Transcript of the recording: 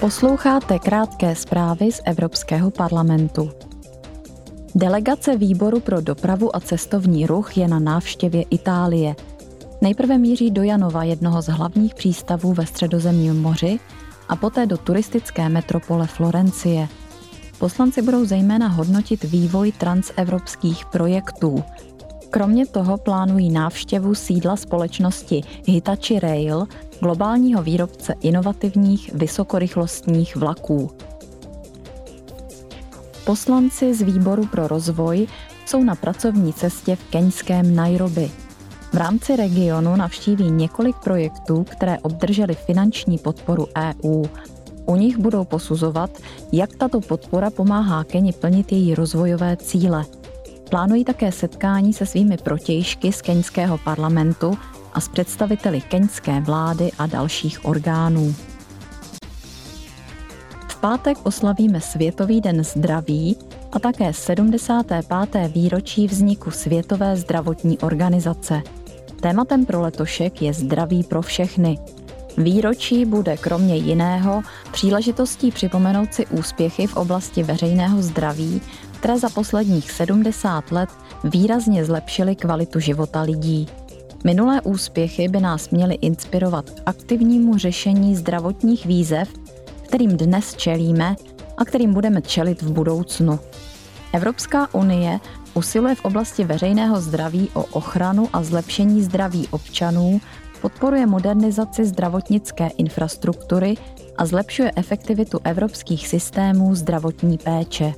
Posloucháte krátké zprávy z Evropského parlamentu. Delegace výboru pro dopravu a cestovní ruch je na návštěvě Itálie. Nejprve míří do Janova, jednoho z hlavních přístavů ve středozemním moři, a poté do turistické metropole Florencie. Poslanci budou zejména hodnotit vývoj transevropských projektů. Kromě toho plánují návštěvu sídla společnosti Hitachi Rail, globálního výrobce inovativních vysokorychlostních vlaků. Poslanci z Výboru pro rozvoj jsou na pracovní cestě v keňském Nairobi. V rámci regionu navštíví několik projektů, které obdržely finanční podporu EU. U nich budou posuzovat, jak tato podpora pomáhá Keni plnit její rozvojové cíle. Plánují také setkání se svými protějšky z keňského parlamentu a s představiteli keňské vlády a dalších orgánů. V pátek oslavíme Světový den zdraví a také 75. výročí vzniku Světové zdravotní organizace. Tématem pro letošek je zdraví pro všechny. Výročí bude kromě jiného příležitostí připomenout si úspěchy v oblasti veřejného zdraví, které za posledních 70 let výrazně zlepšily kvalitu života lidí. Minulé úspěchy by nás měly inspirovat k aktivnímu řešení zdravotních výzev, kterým dnes čelíme a kterým budeme čelit v budoucnu. Evropská unie usiluje v oblasti veřejného zdraví o ochranu a zlepšení zdraví občanů, podporuje modernizaci zdravotnické infrastruktury a zlepšuje efektivitu evropských systémů zdravotní péče.